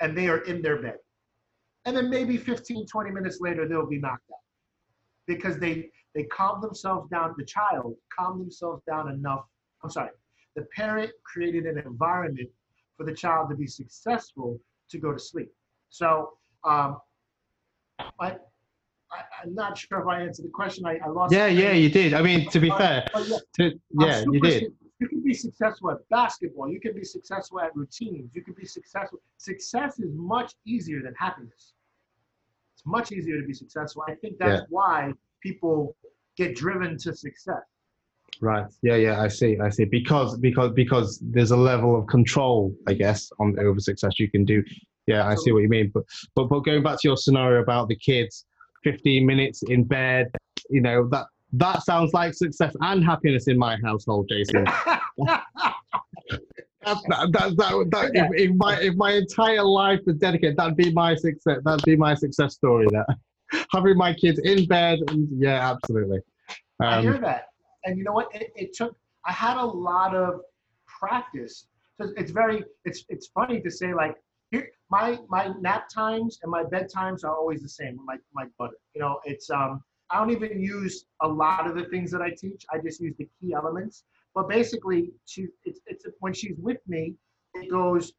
And they are in their bed. And then maybe 15, 20 minutes later, they'll be knocked out. Because they, they calm themselves down, the child calm themselves down enough. I'm sorry. The parent created an environment for the child to be successful to go to sleep. So um, I, I, am not sure if I answered the question. I, I lost. Yeah, yeah, you did. I mean, to be fair, yeah, to, yeah you did. You can be successful at basketball. You can be successful at routines. You can be successful. Success is much easier than happiness. It's much easier to be successful. I think that's yeah. why people get driven to success. Right. Yeah. Yeah. I see. I see. Because because because there's a level of control, I guess, on over success you can do. Yeah, I see what you mean. But but but going back to your scenario about the kids, 15 minutes in bed. You know, that that sounds like success and happiness in my household, Jason. That's, that, that, that, that, if, if, my if my entire life was dedicated, that'd be my success. That'd be my success story. That having my kids in bed, and, yeah, absolutely. Um, I hear that, and you know what? It, it took. I had a lot of practice. So it's very. It's it's funny to say like my my nap times and my bed times are always the same. My my butter, you know, it's um. I don't even use a lot of the things that I teach. I just use the key elements. But basically, she it's it's when she's with me, it goes,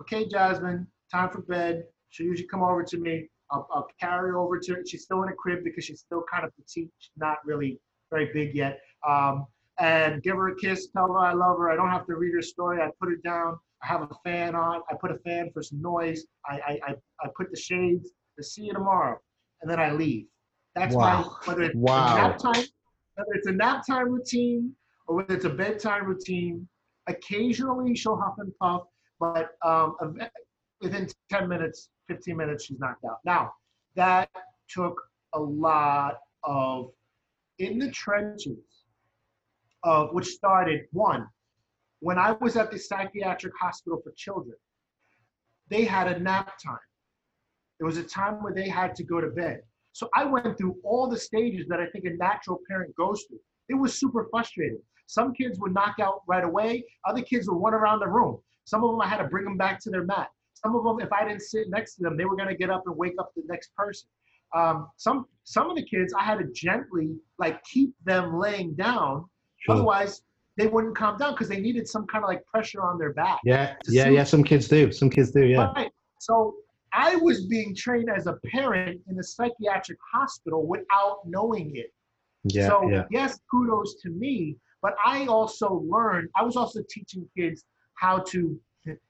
okay, Jasmine, time for bed. She'll usually come over to me. I'll, I'll carry over to her. She's still in a crib because she's still kind of petite, she's not really very big yet. Um, and give her a kiss, tell her I love her. I don't have to read her story. I put her down. I have a fan on. I put a fan for some noise. I, I, I, put the shades to see you tomorrow. And then I leave. That's wow. my, whether it's wow. nap time, whether it's a nap time routine or whether it's a bedtime routine, occasionally she'll huff and puff, but um, within 10 minutes, 15 minutes, she's knocked out. Now, that took a lot of in the trenches of which started one when I was at the psychiatric hospital for children, they had a nap time. It was a time where they had to go to bed. So I went through all the stages that I think a natural parent goes through. It was super frustrating. Some kids would knock out right away. Other kids would run around the room. Some of them I had to bring them back to their mat. Some of them, if I didn't sit next to them, they were going to get up and wake up the next person. Um, some some of the kids I had to gently like keep them laying down. Sure. Otherwise, they wouldn't calm down because they needed some kind of like pressure on their back. Yeah, yeah, yeah. Some kids do. Some kids do. Yeah. Right. So I was being trained as a parent in a psychiatric hospital without knowing it. Yeah. So yeah. yes, kudos to me. But I also learned. I was also teaching kids how to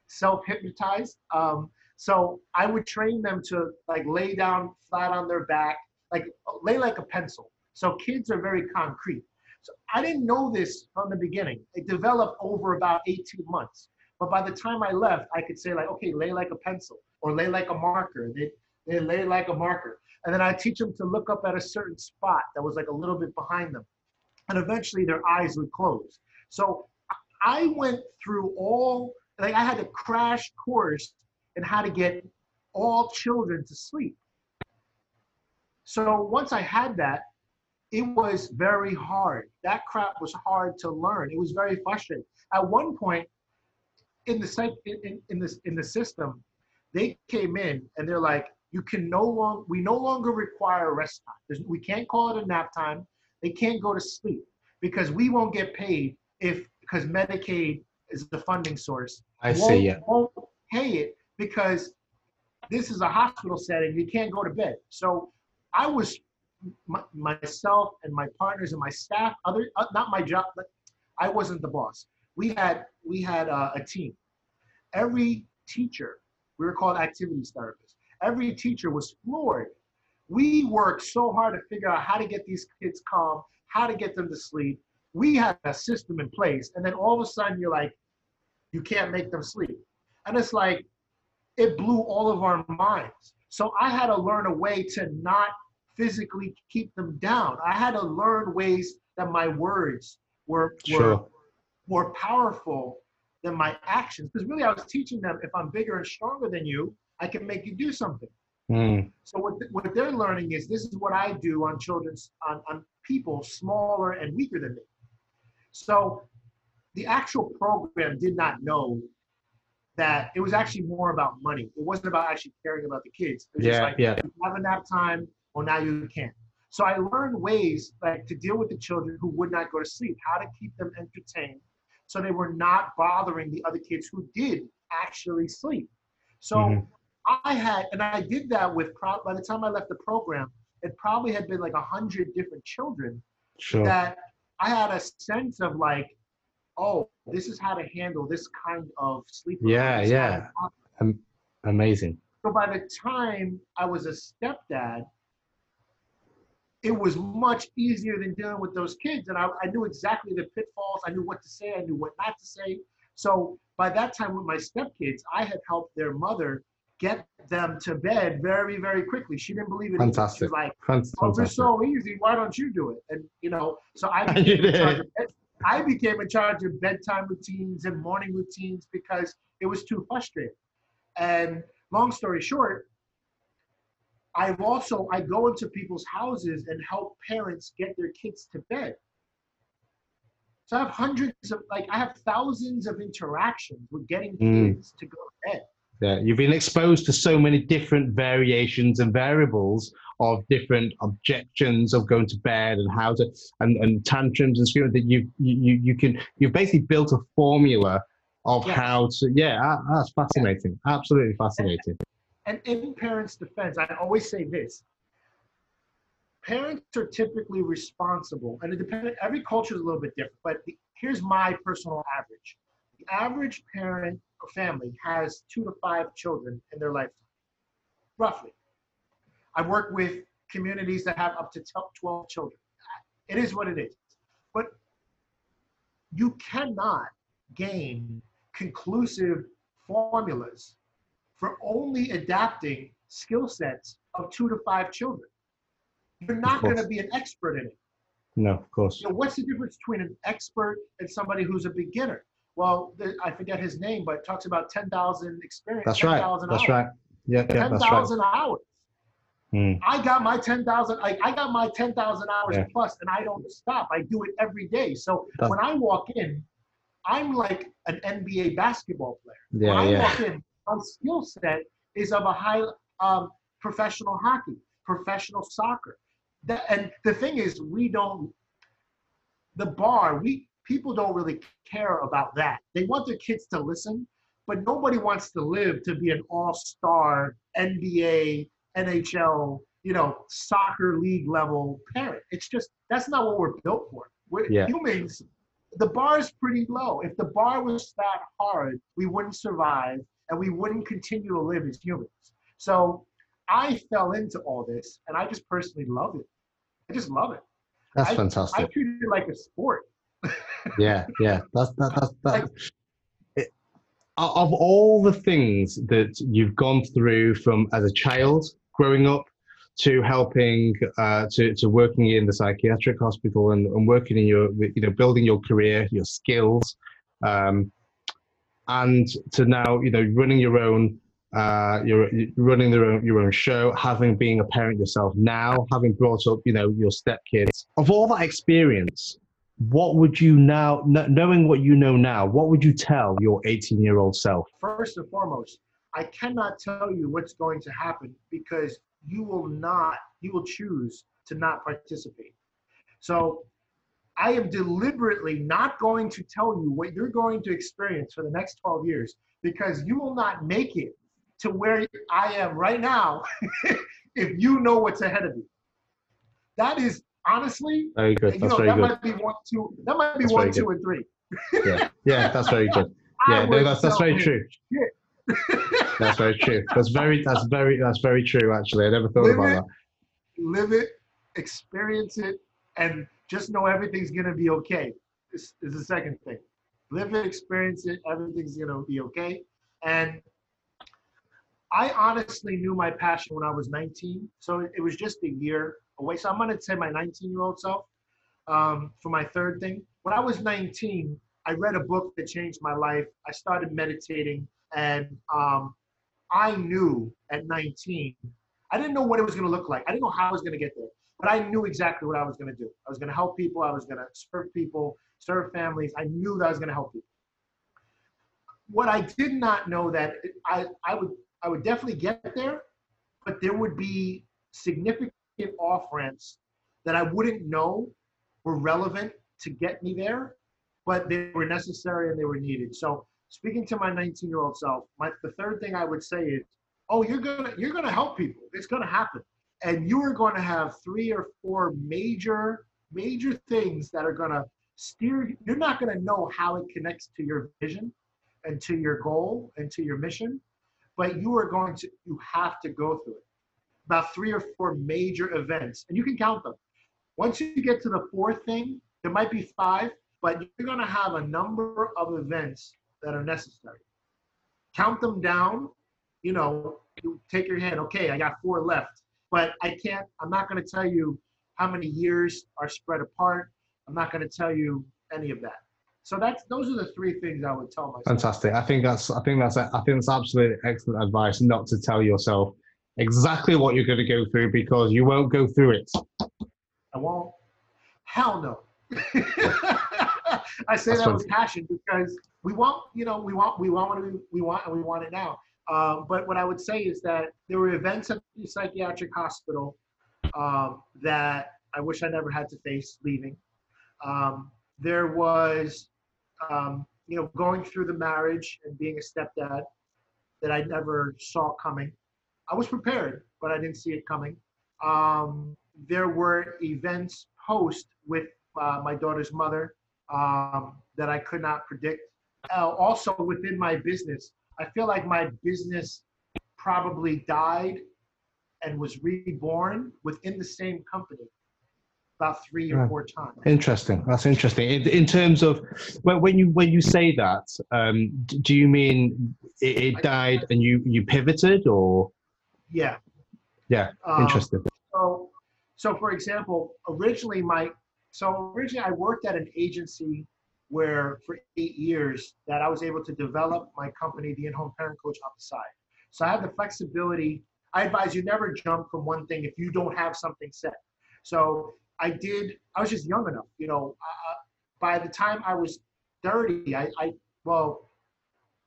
self hypnotize. Um, so I would train them to like lay down flat on their back, like lay like a pencil. So kids are very concrete. So I didn't know this from the beginning. It developed over about 18 months. But by the time I left, I could say like, okay, lay like a pencil or lay like a marker. They, they lay like a marker. And then I teach them to look up at a certain spot that was like a little bit behind them. And eventually their eyes would close. So I went through all, like I had a crash course in how to get all children to sleep. So once I had that, it was very hard. That crap was hard to learn. It was very frustrating. At one point, in the in, in this in the system, they came in and they're like, you can no longer we no longer require rest time. There's, we can't call it a nap time. They can't go to sleep because we won't get paid if because Medicaid is the funding source. I won't, see. Yeah. Won't pay it because this is a hospital setting. You can't go to bed. So I was my, myself and my partners and my staff. Other uh, not my job, but I wasn't the boss. We had we had uh, a team. Every teacher, we were called activities therapists. Every teacher was floored. We worked so hard to figure out how to get these kids calm, how to get them to sleep. We had a system in place, and then all of a sudden you're like, you can't make them sleep, and it's like it blew all of our minds. So I had to learn a way to not physically keep them down. I had to learn ways that my words were, were Sure. more powerful than my actions. Because really, I was teaching them if I'm bigger and stronger than you, I can make you do something. Mm. So what, what they're learning is this is what I do on children's on, on people smaller and weaker than me. So the actual program did not know that it was actually more about money. It wasn't about actually caring about the kids. It was just Yeah, like yeah. have a nap time, well now you can't. So I learned ways like to deal with the children who would not go to sleep, how to keep them entertained so they were not bothering the other kids who did actually sleep. So Mhm. I had, and I did that with, pro- by the time I left the program, it probably had been like a hundred different children Sure. that I had a sense of like, oh, this is how to handle this kind of sleep. Yeah, This is how yeah. Am- amazing. So by the time I was a stepdad, it was much easier than dealing with those kids. And I, I knew exactly the pitfalls. I knew what to say. I knew what not to say. So by that time with my stepkids, I had helped their mother get them to bed very, very quickly. She didn't believe it. either. She Fantastic. was like, oh, Fantastic. so easy. Why don't you do it? And you know, so I became, in charge of bed, I became in charge of bedtime routines and morning routines because it was too frustrating. And long story short, I've also I go into people's houses and help parents get their kids to bed. So I have hundreds of like I have thousands of interactions with getting Mm. kids to go to bed. Yeah, you've been exposed to so many different variations and variables of different objections of going to bed and how to and, and tantrums and screaming that you you you can you've basically built a formula of Yes. how to yeah ah, that's fascinating absolutely fascinating And in parents' defense, I always say this. Parents are typically responsible, and it depends, every culture is a little bit different, but the, here's my personal average. The average parent or family has two to five children in their lifetime, roughly. I've worked with communities that have up to 12 children. It is what it is. But you cannot gain conclusive formulas for only adapting skill sets of two to five children. You're not going to be an expert in it. no of course You know, what's the difference between an expert and somebody who's a beginner? Well, the, I forget his name, but it talks about 10,000 experience. that's right 10,000 that's hours. right yeah yeah that's right 10,000 hours. Hmm. I got my 10,000, like I got my 10,000 hours Yeah. plus and I don't stop. I do it every day. So That's- when I walk in, I'm like an NBA basketball player. when yeah I yeah walk in, skill set is of a high um, professional hockey, professional soccer. That, and the thing is, we don't. The bar, we people don't really care about that. They want their kids to listen, but nobody wants to live to be an all-star NBA, NHL, you know, soccer league level parent. It's just that's not what we're built for. We're Yeah. humans. The bar is pretty low. If the bar was that hard, we wouldn't survive and we wouldn't continue to live as humans. So I fell into all this and I just personally love it. I just love it. that's I fantastic I treat it like a sport. yeah yeah that's that, that's that it, of all the things that you've gone through from as a child growing up to helping uh, to, to working in the psychiatric hospital and, and working in your you know building your career your skills um, and to now you know running your own uh, you're, running your own, your own show, having been a parent yourself now, having brought up, you know, your stepkids. Of all that experience, what would you now, knowing what you know now, what would you tell your 18 year old self? First and foremost, I cannot tell you what's going to happen because you will not, you will choose to not participate. So I am deliberately not going to tell you what you're going to experience for the next 12 years because you will not make it to where I am right now if you know what's ahead of you. That is honestly, Very good. you know, very that good. might be one, two, that might be That's one, two, and three. Yeah, yeah, that's very good. Yeah, no, that's that's very true. That's very true. That's very that's very that's very true. Actually, I never thought Live about it. that. live it, experience it, and just know everything's gonna be okay. This is the second thing. Live it, experience it, everything's gonna be okay. And I honestly knew my passion when I was 19, so it was just a year away. So I'm gonna say my 19-year-old self um, for my third thing. When I was 19, I read a book that changed my life. I started meditating, and um, I knew at 19 I didn't know what it was to look like. I didn't know how I was to get there, but I knew exactly what I was going to do. I was going to help people. I was going to serve people, serve families. I knew that I was going to help people. What I did not know that I, I would I would definitely get there, but there would be significant off ramps that I wouldn't know were relevant to get me there, but they were necessary and they were needed. So speaking to my 19 year old self, my the third thing I would say is oh you're gonna you're gonna help people it's gonna happen and you are going to have three or four major major things that are going to steer you're not going to know how it connects to your vision and to your goal and to your mission but you are going to you have to go through it. About three or four major events and you can count them. Once you get to the fourth thing there might be five but you're going to have a number of events that are necessary. Count them down. You know, you take your hand, okay, I got four left. But I can't, I'm not going to tell you how many years are spread apart. I'm not going to tell you any of that. So that's those are the three things I would tell myself. Fantastic. I think that's I think that's I think that's absolutely excellent advice. Not to tell yourself exactly what you're going to go through because you won't go through it. I won't. Hell no. I say That's that with passion because we want, you know, we want, we want what we, we want, and we want it now. Um, but what I would say is that there were events at the psychiatric hospital um, that I wish I never had to face leaving. Um, there was, um, you know, going through the marriage and being a stepdad that I never saw coming. I was prepared, but I didn't see it coming. Um, there were events post with uh, my daughter's mother um, that I could not predict. Uh, also within my business, I feel like my business probably died and was reborn within the same company about three or four times. Interesting. That's interesting. In, in terms of when, when you when you say that, um, do you mean it, it died and you you pivoted or Yeah. Yeah, Um, interesting? So, so for example, originally my, so originally I worked at an agency where for eight years that I was able to develop my company, the in-home parent coach, on the side. So I had the flexibility. I advise you never jump from one thing if you don't have something set. So I did. I was just young enough, you know. Uh, by the time I was 30, I, I well,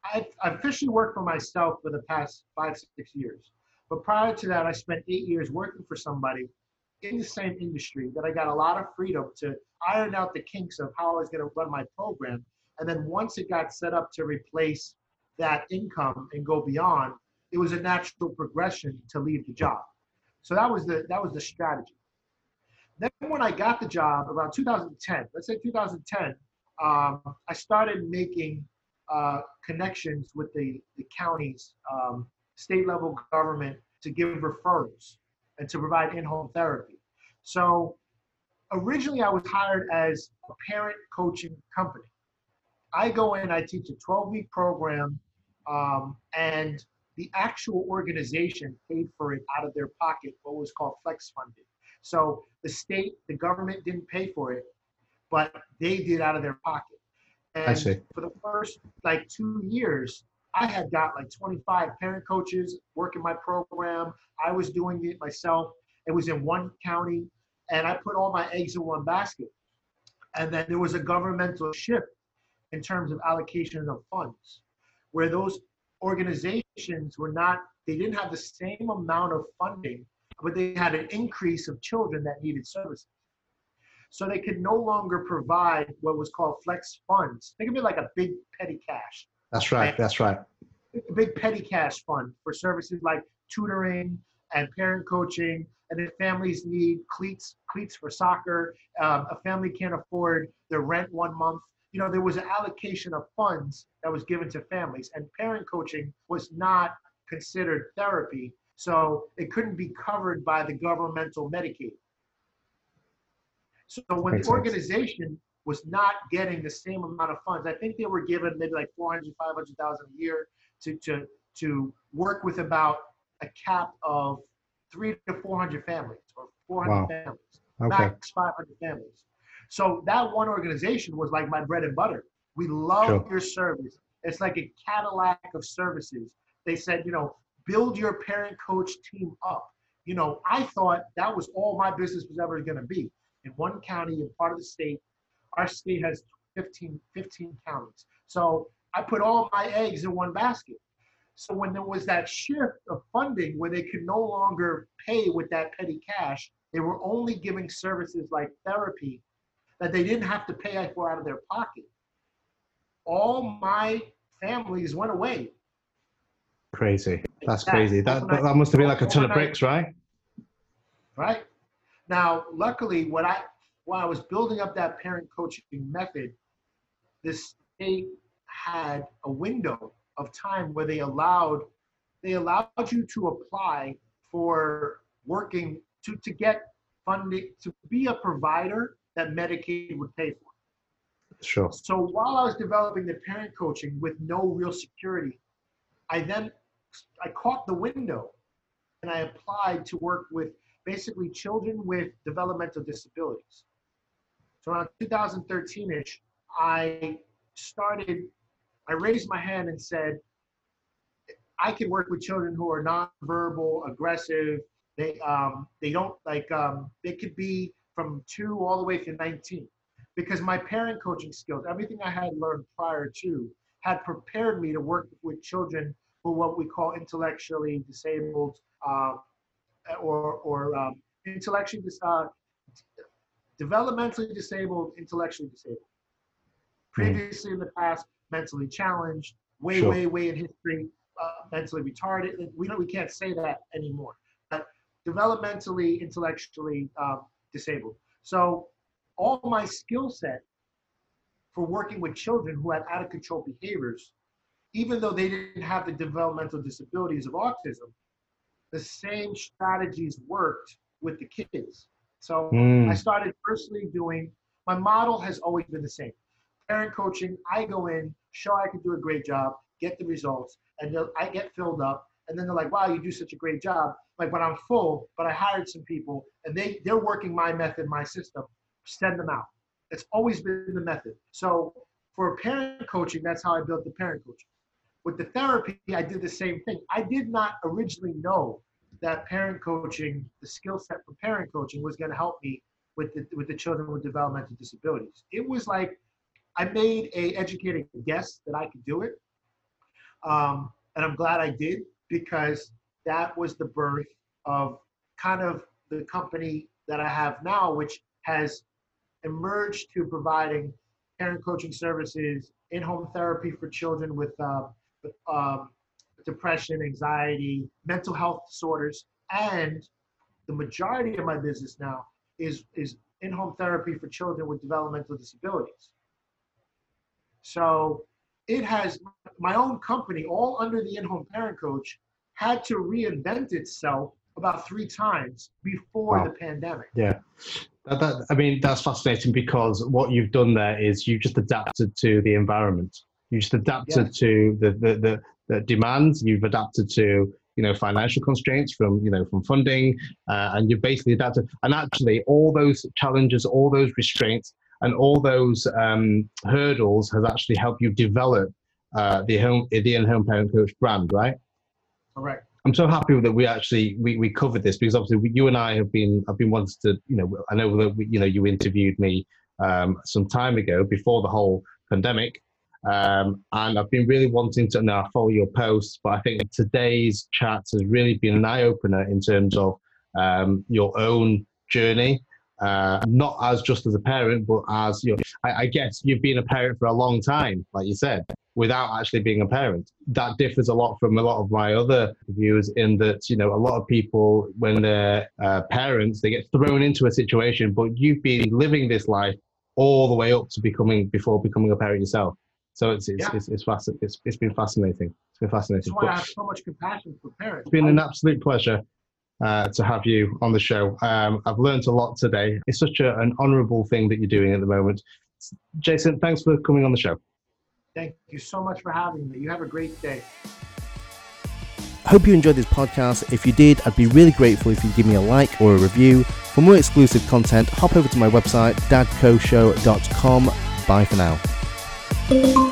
I, I officially worked for myself for the past five, six years. But prior to that, I spent eight years working for somebody in the same industry that I got a lot of freedom to iron out the kinks of how I was going to run my program. And then once it got set up to replace that income and go beyond, it was a natural progression to leave the job. So that was the that was the strategy. Then when I got the job around 2010, let's say 2010, um, I started making uh, connections with the, the counties, um, state level government to give referrals and to provide in-home therapy. So originally I was hired as a parent coaching company. I go in, I teach a 12 week program, um, and the actual organization paid for it out of their pocket, what was called flex funding. So the state, the government didn't pay for it, but they did out of their pocket. And I see. for the first like two years, I had got like 25 parent coaches working my program. I was doing it myself. It was in one county, and I put all my eggs in one basket. And then there was a governmental shift in terms of allocation of funds, where those organizations were not, they didn't have the same amount of funding, but they had an increase of children that needed services. So they could no longer provide what was called flex funds. Think of it like a big petty cash. That's right. That's right. A big petty cash fund for services like tutoring and parent coaching. And if families need cleats, cleats for soccer, um, a family can't afford their rent one month. You know, there was an allocation of funds that was given to families, and parent coaching was not considered therapy, so it couldn't be covered by the governmental Medicaid. So when Makes the sense. organization was not getting the same amount of funds, I think they were given maybe like 400, 500,000 a year to, to, to work with about a cap of three to 400 families or 400 Wow. families, Okay. max 500 families. So that one organization was like my bread and butter. We love Sure. your service. It's like a Cadillac of services. They said, you know, build your parent coach team up. You know, I thought that was all my business was ever going to be. In one county, in part of the state, our state has 15, 15 counties. So I put all my eggs in one basket. So when there was that shift of funding where they could no longer pay with that petty cash, they were only giving services like therapy that they didn't have to pay for out of their pocket. All my families went away. Crazy. That's crazy. That, overnight- that must have been like a ton of bricks, right? right? Now, luckily, when I when I was building up that parent coaching method, the state had a window of time where they allowed they allowed you to apply for working to to get funding to be a provider that Medicaid would pay for. Sure. So while I was developing the parent coaching with no real security, I then I caught the window and I applied to work with basically children with developmental disabilities. So around 2013ish, I started, I raised my hand and said, I can work with children who are nonverbal, aggressive. They um, they don't like um, they could be from two all the way to 19 because my parent coaching skills, everything I had learned prior to, had prepared me to work with children who are what we call intellectually disabled uh, or, or um, intellectually dis- uh, developmentally disabled, intellectually disabled. Previously in the past, mentally challenged, way, Sure. way, way in history, uh, mentally retarded. We don't, we can't say that anymore. But developmentally, intellectually um, disabled. So all my skill set for working with children who had out of control behaviors, even though they didn't have the developmental disabilities of autism, the same strategies worked with the kids. So Mm. I started personally doing, my model has always been the same. Parent coaching, I go in, show I can do a great job, get the results, and I get filled up. And then they're like, wow, you do such a great job. Like, but I'm full, but I hired some people and they, they're working my method, my system, send them out. It's always been the method. So for parent coaching, that's how I built the parent coaching. With the therapy, I did the same thing. I did not originally know that parent coaching, the skill set for parent coaching was going to help me with the, with the children with developmental disabilities. It was like I made a educated guess that I could do it. Um, and I'm glad I did because that was the birth of kind of the company that I have now, which has emerged to providing parent coaching services, in-home therapy for children with, uh, um, depression, anxiety, mental health disorders, and the majority of my business now is is in-home therapy for children with developmental disabilities. So it has my own company, all under the in-home parent coach, had to reinvent itself about three times before Wow. the pandemic. Yeah. That, that, I mean, that's fascinating because what you've done there is you've just adapted to the environment. You just adapted Yes. to the, the, the, the demands. You've adapted to, you know, financial constraints from, you know, from funding, uh, and you've basically adapted. And actually, all those challenges, all those restraints, and all those um, hurdles has actually helped you develop uh, the home the in-home parent coach brand, right? Correct. I'm so happy that we actually we, we covered this because obviously we, you and I have been I've been wanting to you know I know that we, you know you interviewed me um, some time ago before the whole pandemic um, and I've been really wanting to now follow your posts but I think today's chat has really been an eye opener in terms of um, your own journey uh, not as just as a parent, but as you know, I, I, guess you've been a parent for a long time, like you said, without actually being a parent. That differs a lot from a lot of my other views in that, you know, a lot of people, when they're uh, parents, they get thrown into a situation, but you've been living this life all the way up to becoming, before becoming a parent yourself. So it's, it's, yeah. it's, it's, it's, it's been fascinating. It's been fascinating. That's why I have so much compassion for parents. It's been an absolute pleasure uh, to have you on the show. Um, I've learned a lot today. It's such a, an honourable thing that you're doing at the moment. Jason, thanks for coming on the show. Thank you so much for having me. You have a great day. Hope you enjoyed this podcast. If you did, I'd be really grateful if you'd give me a like or a review. For more exclusive content, hop over to my website, dadcoshow.com. Bye for now.